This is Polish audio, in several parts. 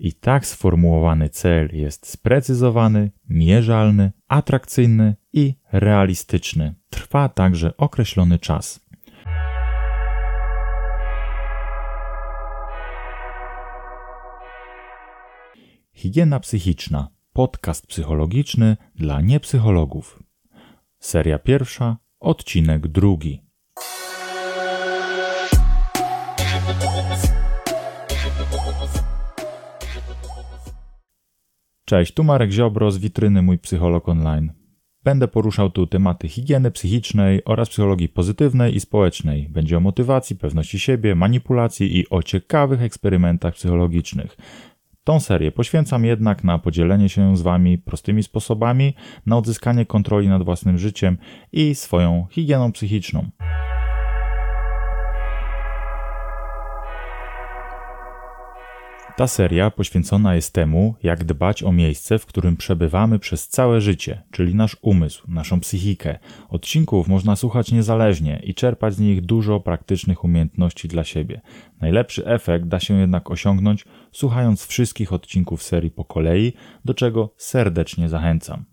I tak sformułowany cel jest sprecyzowany, mierzalny, atrakcyjny i realistyczny. Trwa także określony czas. Higiena psychiczna. Podcast psychologiczny dla niepsychologów. Seria pierwsza, odcinek drugi. Cześć, tu Marek Ziobro z witryny Mój Psycholog Online. Będę poruszał tu tematy higieny psychicznej oraz psychologii pozytywnej i społecznej. Będzie o motywacji, pewności siebie, manipulacji i o ciekawych eksperymentach psychologicznych. Tą serię poświęcam jednak na podzielenie się z Wami prostymi sposobami na odzyskanie kontroli nad własnym życiem i swoją higieną psychiczną. Ta seria poświęcona jest temu, jak dbać o miejsce, w którym przebywamy przez całe życie, czyli nasz umysł, naszą psychikę. Odcinków można słuchać niezależnie i czerpać z nich dużo praktycznych umiejętności dla siebie. Najlepszy efekt da się jednak osiągnąć słuchając wszystkich odcinków serii po kolei, do czego serdecznie zachęcam.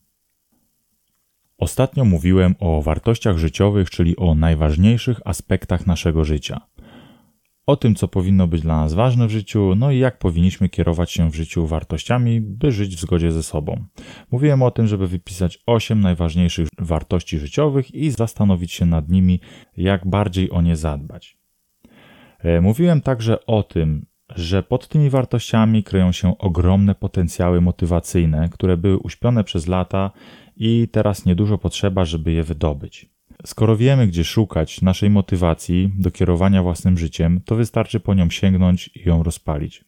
Ostatnio mówiłem o wartościach życiowych, czyli o najważniejszych aspektach naszego życia o tym, co powinno być dla nas ważne w życiu, no i jak powinniśmy kierować się w życiu wartościami, by żyć w zgodzie ze sobą. Mówiłem o tym, żeby wypisać 8 najważniejszych wartości życiowych i zastanowić się nad nimi, jak bardziej o nie zadbać. E, mówiłem także o tym, że pod tymi wartościami kryją się ogromne potencjały motywacyjne, które były uśpione przez lata i teraz niedużo potrzeba, żeby je wydobyć. Skoro wiemy, gdzie szukać naszej motywacji do kierowania własnym życiem, to wystarczy po nią sięgnąć i ją rozpalić.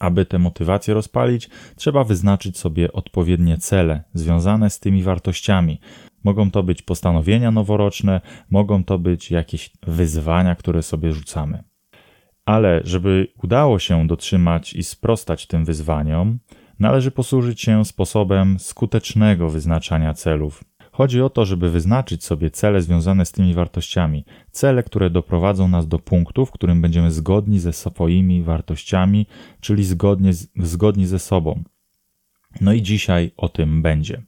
Aby tę motywację rozpalić, trzeba wyznaczyć sobie odpowiednie cele związane z tymi wartościami. Mogą to być postanowienia noworoczne, mogą to być jakieś wyzwania, które sobie rzucamy. Ale żeby udało się dotrzymać i sprostać tym wyzwaniom, należy posłużyć się sposobem skutecznego wyznaczania celów, Chodzi o to, żeby wyznaczyć sobie cele związane z tymi wartościami, cele, które doprowadzą nas do punktu, w którym będziemy zgodni ze swoimi wartościami, czyli zgodnie, zgodni ze sobą. No i dzisiaj o tym będzie.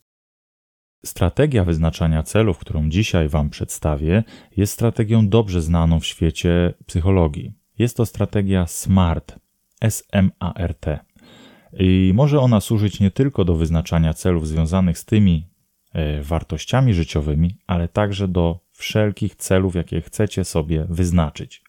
Strategia wyznaczania celów, którą dzisiaj Wam przedstawię, jest strategią dobrze znaną w świecie psychologii. Jest to strategia SMART, S-M-A-R-T. I może ona służyć nie tylko do wyznaczania celów związanych z tymi wartościami życiowymi, ale także do wszelkich celów, jakie chcecie sobie wyznaczyć.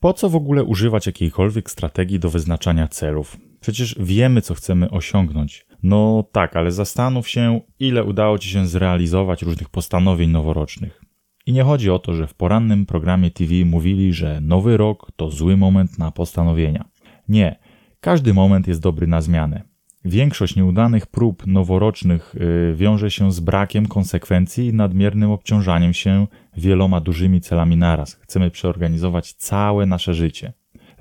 Po co w ogóle używać jakiejkolwiek strategii do wyznaczania celów? Przecież wiemy, co chcemy osiągnąć. No tak, ale zastanów się, ile udało Ci się zrealizować różnych postanowień noworocznych. I nie chodzi o to, że w porannym programie TV mówili, że nowy rok to zły moment na postanowienia. Nie, każdy moment jest dobry na zmianę. Większość nieudanych prób noworocznych y, wiąże się z brakiem konsekwencji i nadmiernym obciążaniem się wieloma dużymi celami naraz. Chcemy przeorganizować całe nasze życie.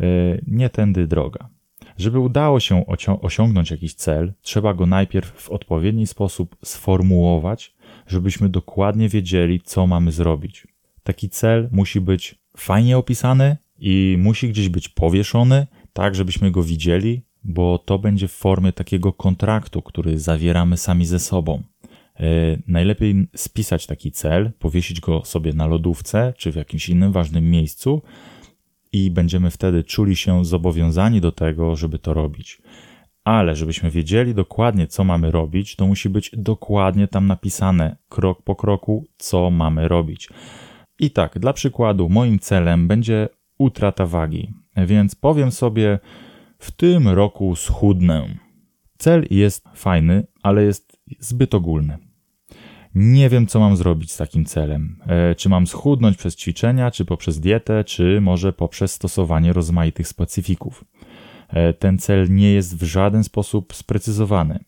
Y, nie tędy droga. Żeby udało się osiągnąć jakiś cel, trzeba go najpierw w odpowiedni sposób sformułować, żebyśmy dokładnie wiedzieli, co mamy zrobić. Taki cel musi być fajnie opisany i musi gdzieś być powieszony, tak żebyśmy go widzieli bo to będzie w formie takiego kontraktu, który zawieramy sami ze sobą. E, najlepiej spisać taki cel, powiesić go sobie na lodówce czy w jakimś innym ważnym miejscu i będziemy wtedy czuli się zobowiązani do tego, żeby to robić. Ale żebyśmy wiedzieli dokładnie, co mamy robić, to musi być dokładnie tam napisane, krok po kroku, co mamy robić. I tak, dla przykładu, moim celem będzie utrata wagi. Więc powiem sobie, w tym roku schudnę. Cel jest fajny, ale jest zbyt ogólny. Nie wiem, co mam zrobić z takim celem. E, czy mam schudnąć przez ćwiczenia, czy poprzez dietę, czy może poprzez stosowanie rozmaitych specyfików. E, ten cel nie jest w żaden sposób sprecyzowany.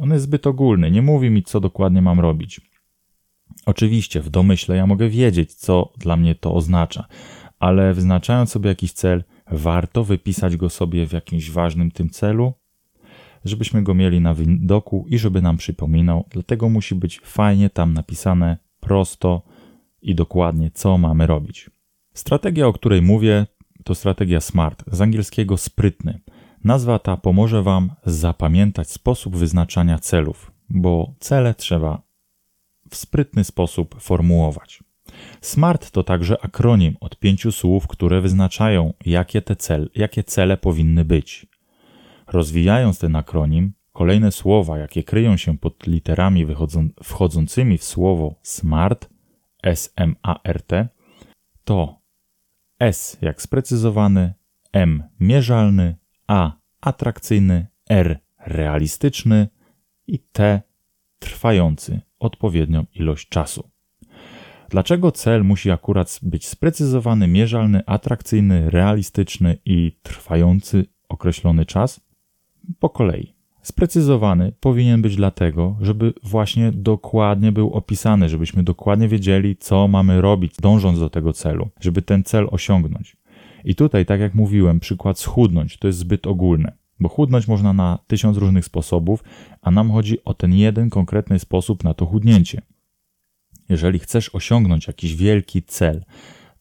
On jest zbyt ogólny, nie mówi mi, co dokładnie mam robić. Oczywiście, w domyśle ja mogę wiedzieć, co dla mnie to oznacza, ale wyznaczając sobie jakiś cel, warto wypisać go sobie w jakimś ważnym tym celu, żebyśmy go mieli na widoku i żeby nam przypominał. Dlatego musi być fajnie tam napisane, prosto i dokładnie, co mamy robić. Strategia, o której mówię, to strategia SMART, z angielskiego sprytny. Nazwa ta pomoże Wam zapamiętać sposób wyznaczania celów, bo cele trzeba w sprytny sposób formułować. SMART to także akronim od pięciu słów, które wyznaczają, jakie, te cel, jakie cele powinny być. Rozwijając ten akronim, kolejne słowa, jakie kryją się pod literami wchodzącymi w słowo SMART, S-M-A-R-T, to S jak sprecyzowany, M mierzalny, A atrakcyjny, R realistyczny i T trwający odpowiednią ilość czasu. Dlaczego cel musi akurat być sprecyzowany, mierzalny, atrakcyjny, realistyczny i trwający określony czas? Po kolei. Sprecyzowany powinien być dlatego, żeby właśnie dokładnie był opisany, żebyśmy dokładnie wiedzieli, co mamy robić, dążąc do tego celu, żeby ten cel osiągnąć. I tutaj, tak jak mówiłem, przykład schudnąć to jest zbyt ogólne, bo chudnąć można na tysiąc różnych sposobów, a nam chodzi o ten jeden konkretny sposób na to chudnięcie. Jeżeli chcesz osiągnąć jakiś wielki cel,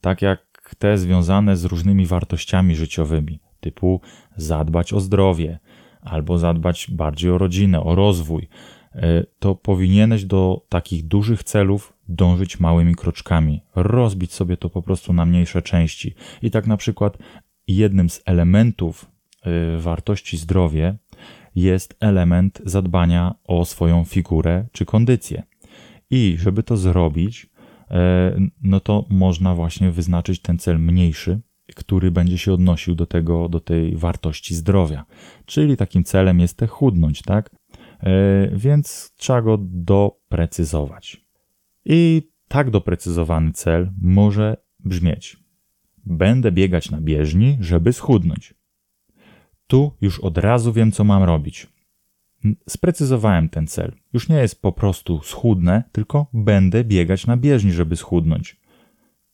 tak jak te związane z różnymi wartościami życiowymi, typu zadbać o zdrowie, albo zadbać bardziej o rodzinę, o rozwój, e, to powinieneś do takich dużych celów dążyć małymi kroczkami, rozbić sobie to po prostu na mniejsze części. I tak na przykład jednym z elementów e, wartości zdrowie jest element zadbania o swoją figurę czy kondycję. I żeby to zrobić, e, no to można właśnie wyznaczyć ten cel mniejszy, który będzie się odnosił do tego, do tej wartości zdrowia. Czyli takim celem jest te chudnąć, tak? E, więc trzeba go doprecyzować. I tak doprecyzowany cel może brzmieć: Będę biegać na bieżni, żeby schudnąć. Tu już od razu wiem, co mam robić. Sprecyzowałem ten cel. Już nie jest po prostu schudnę, tylko będę biegać na bieżni, żeby schudnąć.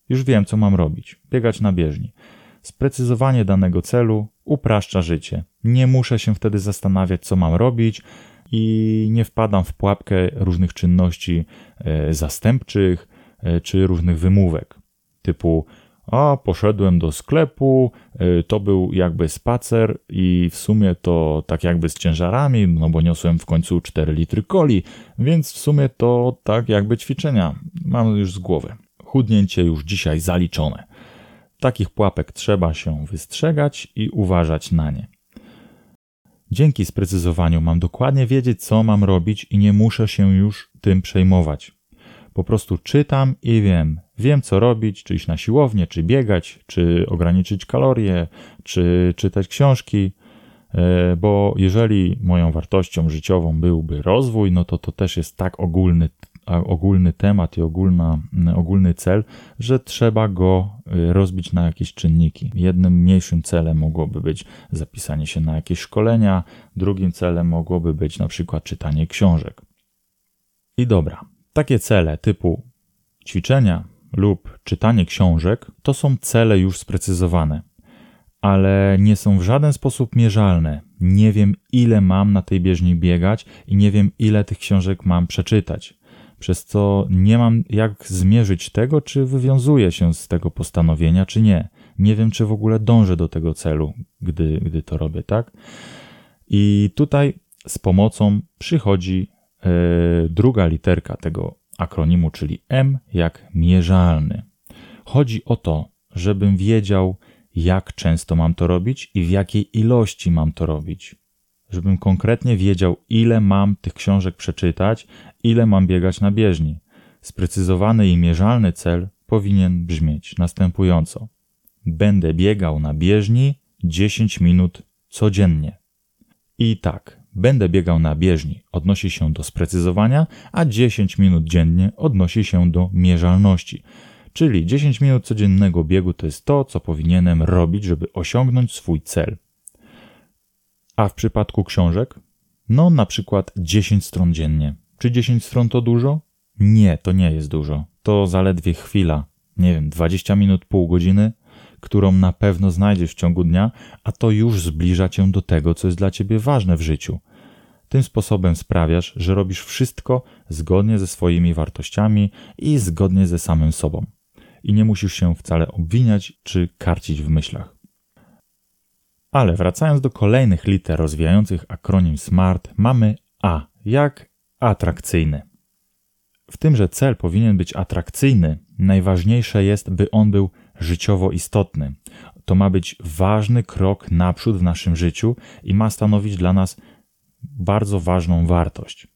Już wiem, co mam robić. Biegać na bieżni. Sprecyzowanie danego celu upraszcza życie. Nie muszę się wtedy zastanawiać, co mam robić i nie wpadam w pułapkę różnych czynności e, zastępczych e, czy różnych wymówek. Typu, a poszedłem do sklepu, e, to był jakby spacer i w sumie to tak jakby z ciężarami, no bo niosłem w końcu 4 litry coli, więc w sumie to tak jakby ćwiczenia. Mam już z głowy chudnięcie już dzisiaj zaliczone. Takich pułapek trzeba się wystrzegać i uważać na nie. Dzięki sprecyzowaniu mam dokładnie wiedzieć, co mam robić i nie muszę się już tym przejmować. Po prostu czytam i wiem. Wiem, co robić, czy iść na siłownię, czy biegać, czy ograniczyć kalorie, czy czytać książki. E, bo jeżeli moją wartością życiową byłby rozwój, no to to też jest tak ogólny ogólny temat i ogólna, ogólny cel, że trzeba go y, rozbić na jakieś czynniki. Jednym mniejszym celem mogłoby być zapisanie się na jakieś szkolenia, drugim celem mogłoby być na przykład czytanie książek. I dobra, takie cele typu ćwiczenia lub czytanie książek to są cele już sprecyzowane, ale nie są w żaden sposób mierzalne. Nie wiem, ile mam na tej bieżni biegać i nie wiem, ile tych książek mam przeczytać przez co nie mam jak zmierzyć tego, czy wywiązuję się z tego postanowienia, czy nie. Nie wiem, czy w ogóle dążę do tego celu, gdy, gdy to robię, tak? I tutaj z pomocą przychodzi yy, druga literka tego akronimu, czyli M jak mierzalny. Chodzi o to, żebym wiedział, jak często mam to robić i w jakiej ilości mam to robić żebym konkretnie wiedział, ile mam tych książek przeczytać, ile mam biegać na bieżni. Sprecyzowany i mierzalny cel powinien brzmieć następująco: Będę biegał na bieżni 10 minut codziennie. I tak, będę biegał na bieżni odnosi się do sprecyzowania, a 10 minut dziennie odnosi się do mierzalności. Czyli 10 minut codziennego biegu to jest to, co powinienem robić, żeby osiągnąć swój cel. A w przypadku książek? No, na przykład 10 stron dziennie. Czy 10 stron to dużo? Nie, to nie jest dużo. To zaledwie chwila, nie wiem, 20 minut, pół godziny, którą na pewno znajdziesz w ciągu dnia, a to już zbliża cię do tego, co jest dla ciebie ważne w życiu. Tym sposobem sprawiasz, że robisz wszystko zgodnie ze swoimi wartościami i zgodnie ze samym sobą. I nie musisz się wcale obwiniać czy karcić w myślach. Ale wracając do kolejnych liter rozwijających akronim SMART, mamy A, jak atrakcyjny. W tym, że cel powinien być atrakcyjny, najważniejsze jest, by on był życiowo istotny. To ma być ważny krok naprzód w naszym życiu i ma stanowić dla nas bardzo ważną wartość.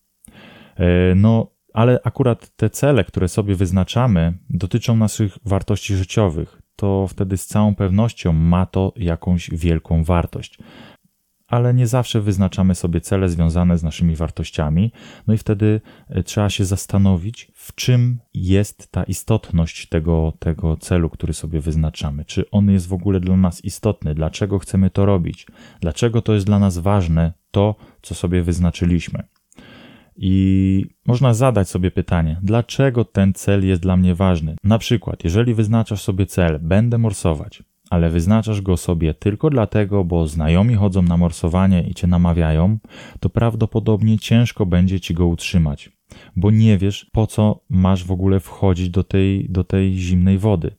E, no, ale akurat te cele, które sobie wyznaczamy, dotyczą naszych wartości życiowych. To wtedy z całą pewnością ma to jakąś wielką wartość ale nie zawsze wyznaczamy sobie cele związane z naszymi wartościami. No i wtedy e, trzeba się zastanowić, w czym jest ta istotność tego, tego celu, który sobie wyznaczamy. Czy on jest w ogóle dla nas istotny? Dlaczego chcemy to robić? Dlaczego to jest dla nas ważne, to, co sobie wyznaczyliśmy? I można zadać sobie pytanie, dlaczego ten cel jest dla mnie ważny? Na przykład, jeżeli wyznaczasz sobie cel, będę morsować, ale wyznaczasz go sobie tylko dlatego, bo znajomi chodzą na morsowanie i cię namawiają, to prawdopodobnie ciężko będzie ci go utrzymać, bo nie wiesz, po co masz w ogóle wchodzić do tej, do tej zimnej wody.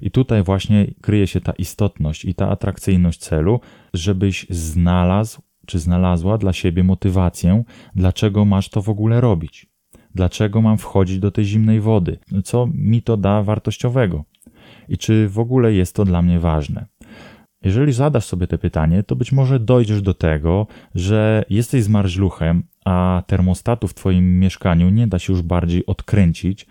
I tutaj właśnie kryje się ta istotność i ta atrakcyjność celu, żebyś znalazł czy znalazła dla siebie motywację, dlaczego masz to w ogóle robić. Dlaczego mam wchodzić do tej zimnej wody? Co mi to da wartościowego? I czy w ogóle jest to dla mnie ważne. Jeżeli zadasz sobie te pytanie, to być może dojdziesz do tego, że jesteś zmarzluchem, a termostatu w Twoim mieszkaniu nie da się już bardziej odkręcić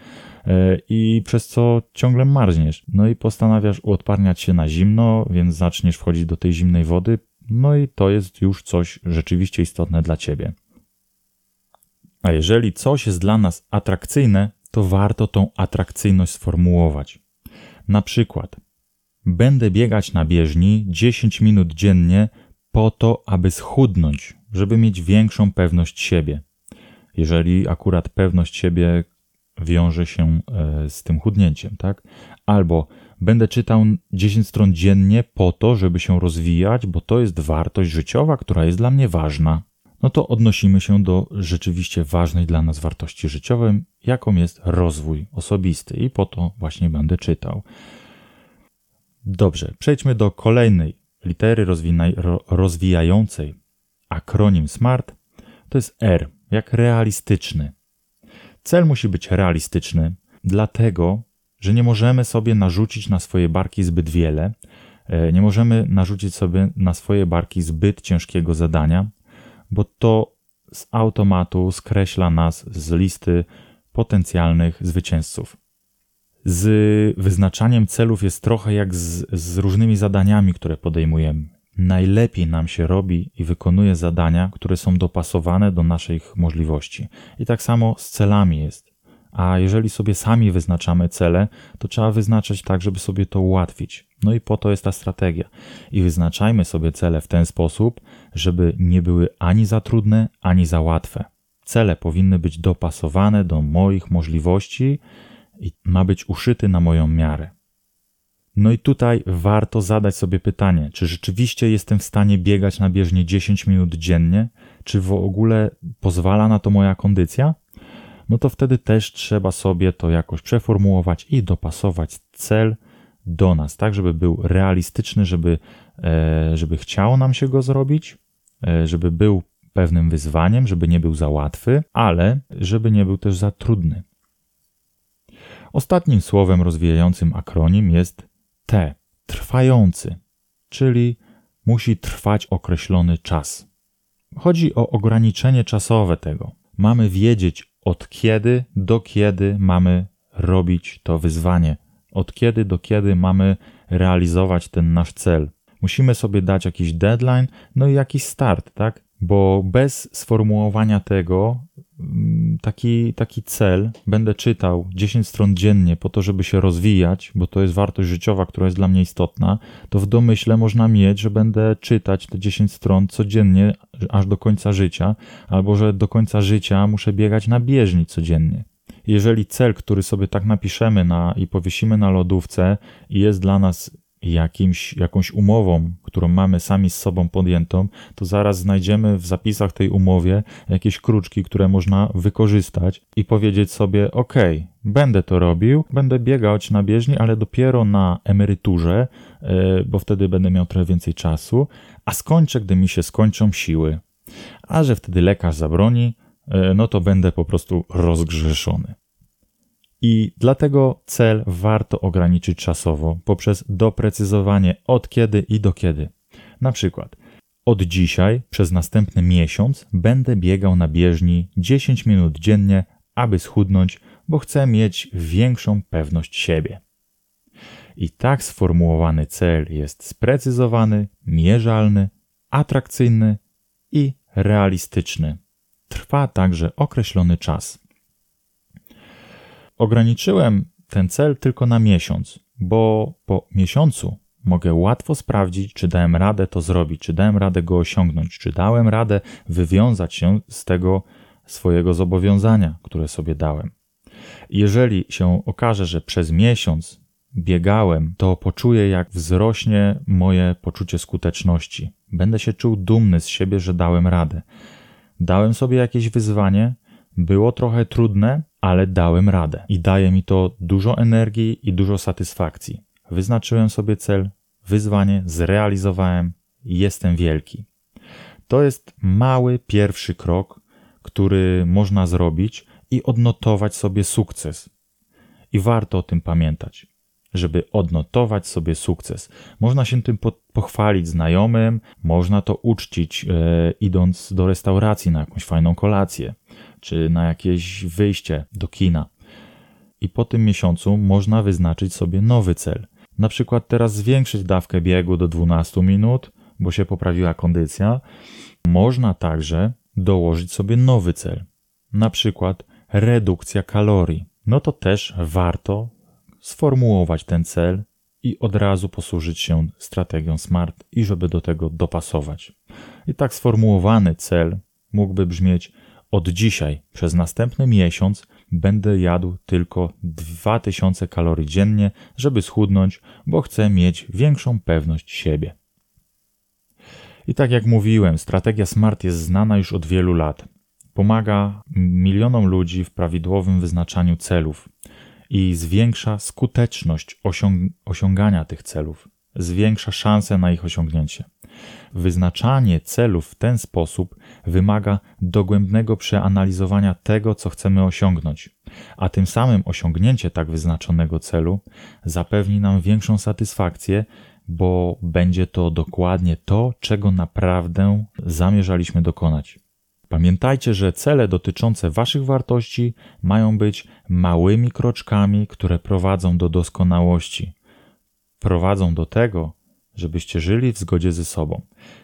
e, i przez co ciągle marzniesz. No i postanawiasz uodparniać się na zimno, więc zaczniesz wchodzić do tej zimnej wody, no i to jest już coś rzeczywiście istotne dla Ciebie. A jeżeli coś jest dla nas atrakcyjne, to warto tą atrakcyjność sformułować. Na przykład, będę biegać na bieżni 10 minut dziennie po to, aby schudnąć, żeby mieć większą pewność siebie. Jeżeli akurat pewność siebie wiąże się e, z tym chudnięciem, tak? Albo będę czytał 10 stron dziennie po to, żeby się rozwijać, bo to jest wartość życiowa, która jest dla mnie ważna. No to odnosimy się do rzeczywiście ważnej dla nas wartości życiowej, jaką jest rozwój osobisty, i po to właśnie będę czytał. Dobrze, przejdźmy do kolejnej litery rozwijającej akronim SMART. To jest R, jak realistyczny. Cel musi być realistyczny, dlatego, że nie możemy sobie narzucić na swoje barki zbyt wiele, e, nie możemy narzucić sobie na swoje barki zbyt ciężkiego zadania, bo to z automatu skreśla nas z listy potencjalnych zwycięzców. Z wyznaczaniem celów jest trochę jak z, z różnymi zadaniami, które podejmujemy. Najlepiej nam się robi i wykonuje zadania, które są dopasowane do naszych możliwości. I tak samo z celami jest. A jeżeli sobie sami wyznaczamy cele, to trzeba wyznaczać tak, żeby sobie to ułatwić. No i po to jest ta strategia. I wyznaczajmy sobie cele w ten sposób, żeby nie były ani za trudne, ani za łatwe. Cele powinny być dopasowane do moich możliwości i ma być uszyty na moją miarę. No i tutaj warto zadać sobie pytanie, czy rzeczywiście jestem w stanie biegać na bieżni 10 minut dziennie, czy w ogóle pozwala na to moja kondycja? No to wtedy też trzeba sobie to jakoś przeformułować i dopasować cel do nas, tak, żeby był realistyczny, żeby, e, żeby chciało nam się go zrobić, e, żeby był pewnym wyzwaniem, żeby nie był za łatwy, ale żeby nie był też za trudny. Ostatnim słowem rozwijającym akronim jest T, trwający, czyli musi trwać określony czas. Chodzi o ograniczenie czasowe tego. Mamy wiedzieć od kiedy do kiedy mamy robić to wyzwanie, od kiedy do kiedy mamy realizować ten nasz cel. Musimy sobie dać jakiś deadline, no i jakiś start, tak? Bo bez sformułowania tego Mm, taki, taki cel, będę czytał 10 stron dziennie po to, żeby się rozwijać, bo to jest wartość życiowa, która jest dla mnie istotna, to w domyśle można mieć, że będę czytać te 10 stron codziennie aż do końca życia, albo że do końca życia muszę biegać na bieżni codziennie. Jeżeli cel, który sobie tak napiszemy na, i powiesimy na lodówce jest dla nas jakimś, jakąś umową, którą mamy sami z sobą podjętą, to zaraz znajdziemy w zapisach tej umowie jakieś kruczki, które można wykorzystać i powiedzieć sobie: OK, będę to robił, będę biegać na bieżni, ale dopiero na emeryturze, e, bo wtedy będę miał trochę więcej czasu, a skończę, gdy mi się skończą siły. A że wtedy lekarz zabroni, no to będę po prostu rozgrzeszony. I dlatego cel warto ograniczyć czasowo poprzez doprecyzowanie od kiedy i do kiedy. Na przykład, od dzisiaj przez następny miesiąc będę biegał na bieżni 10 minut dziennie, aby schudnąć, bo chcę mieć większą pewność siebie. I tak sformułowany cel jest sprecyzowany, mierzalny, atrakcyjny i realistyczny. Trwa także określony czas. Ograniczyłem ten cel tylko na miesiąc, bo po miesiącu mogę łatwo sprawdzić, czy dałem radę to zrobić, czy dałem radę go osiągnąć, czy dałem radę wywiązać się z tego swojego zobowiązania, które sobie dałem. Jeżeli się okaże, że przez miesiąc biegałem, to poczuję, jak wzrośnie moje poczucie skuteczności. Będę się czuł dumny z siebie, że dałem radę. Dałem sobie jakieś wyzwanie, było trochę trudne, ale dałem radę i daje mi to dużo energii i dużo satysfakcji. Wyznaczyłem sobie cel, wyzwanie zrealizowałem jestem wielki. To jest mały pierwszy krok, który można zrobić i odnotować sobie sukces. I warto o tym pamiętać, żeby odnotować sobie sukces. Można się tym po pochwalić znajomym, można to uczcić, e, idąc do restauracji na jakąś fajną kolację czy na jakieś wyjście do kina. I po tym miesiącu można wyznaczyć sobie nowy cel. Na przykład teraz zwiększyć dawkę biegu do 12 minut, bo się poprawiła kondycja. Można także dołożyć sobie nowy cel, na przykład redukcja kalorii. No to też warto sformułować ten cel i od razu posłużyć się strategią SMART i żeby do tego dopasować. I tak sformułowany cel mógłby brzmieć od dzisiaj przez następny miesiąc będę jadł tylko 2000 kalorii dziennie, żeby schudnąć, bo chcę mieć większą pewność siebie. I tak jak mówiłem, strategia SMART jest znana już od wielu lat. Pomaga milionom ludzi w prawidłowym wyznaczaniu celów i zwiększa skuteczność osiąg osiągania tych celów, zwiększa szanse na ich osiągnięcie. Wyznaczanie celów w ten sposób wymaga dogłębnego przeanalizowania tego, co chcemy osiągnąć, a tym samym osiągnięcie tak wyznaczonego celu zapewni nam większą satysfakcję, bo będzie to dokładnie to, czego naprawdę zamierzaliśmy dokonać. Pamiętajcie, że cele dotyczące Waszych wartości mają być małymi kroczkami, które prowadzą do doskonałości. Prowadzą do tego, żebyście żyli w zgodzie ze sobą.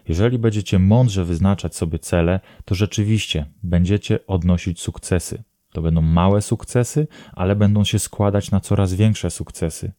Jeżeli będziecie mądrze wyznaczać sobie cele, to rzeczywiście będziecie odnosić sukcesy. To będą małe sukcesy, ale będą się składać na coraz większe sukcesy.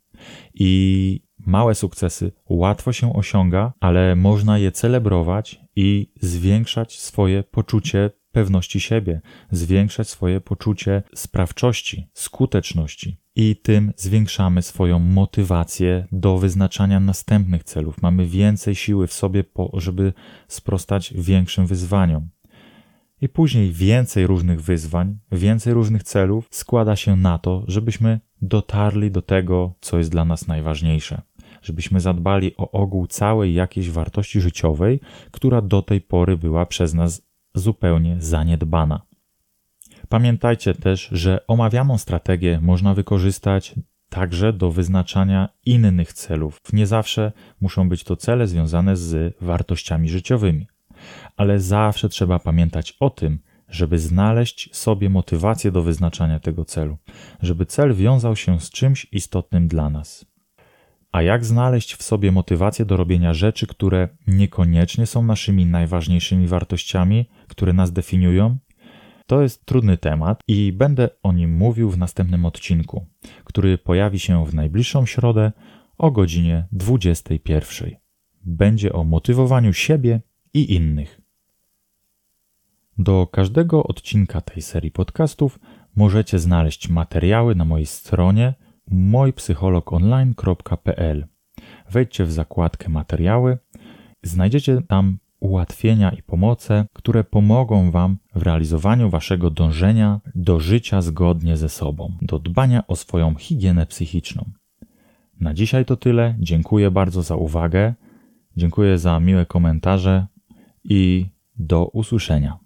I małe sukcesy łatwo się osiąga, ale można je celebrować i zwiększać swoje poczucie pewności siebie, zwiększać swoje poczucie sprawczości, skuteczności i tym zwiększamy swoją motywację do wyznaczania następnych celów. Mamy więcej siły w sobie, żeby sprostać większym wyzwaniom. I później więcej różnych wyzwań, więcej różnych celów składa się na to, żebyśmy dotarli do tego, co jest dla nas najważniejsze. Żebyśmy zadbali o ogół całej jakiejś wartości życiowej, która do tej pory była przez nas zupełnie zaniedbana. Pamiętajcie też, że omawianą strategię można wykorzystać także do wyznaczania innych celów. Nie zawsze muszą być to cele związane z wartościami życiowymi, ale zawsze trzeba pamiętać o tym, żeby znaleźć sobie motywację do wyznaczania tego celu, żeby cel wiązał się z czymś istotnym dla nas. A jak znaleźć w sobie motywację do robienia rzeczy, które niekoniecznie są naszymi najważniejszymi wartościami, które nas definiują? To jest trudny temat i będę o nim mówił w następnym odcinku, który pojawi się w najbliższą środę o godzinie 21. Będzie o motywowaniu siebie i innych. Do każdego odcinka tej serii podcastów możecie znaleźć materiały na mojej stronie mojpsychologonline.pl. wejdźcie w zakładkę materiały. Znajdziecie tam ułatwienia i pomoce, które pomogą Wam w realizowaniu Waszego dążenia do życia zgodnie ze sobą, do dbania o swoją higienę psychiczną. Na dzisiaj to tyle. Dziękuję bardzo za uwagę. Dziękuję za miłe komentarze i do usłyszenia.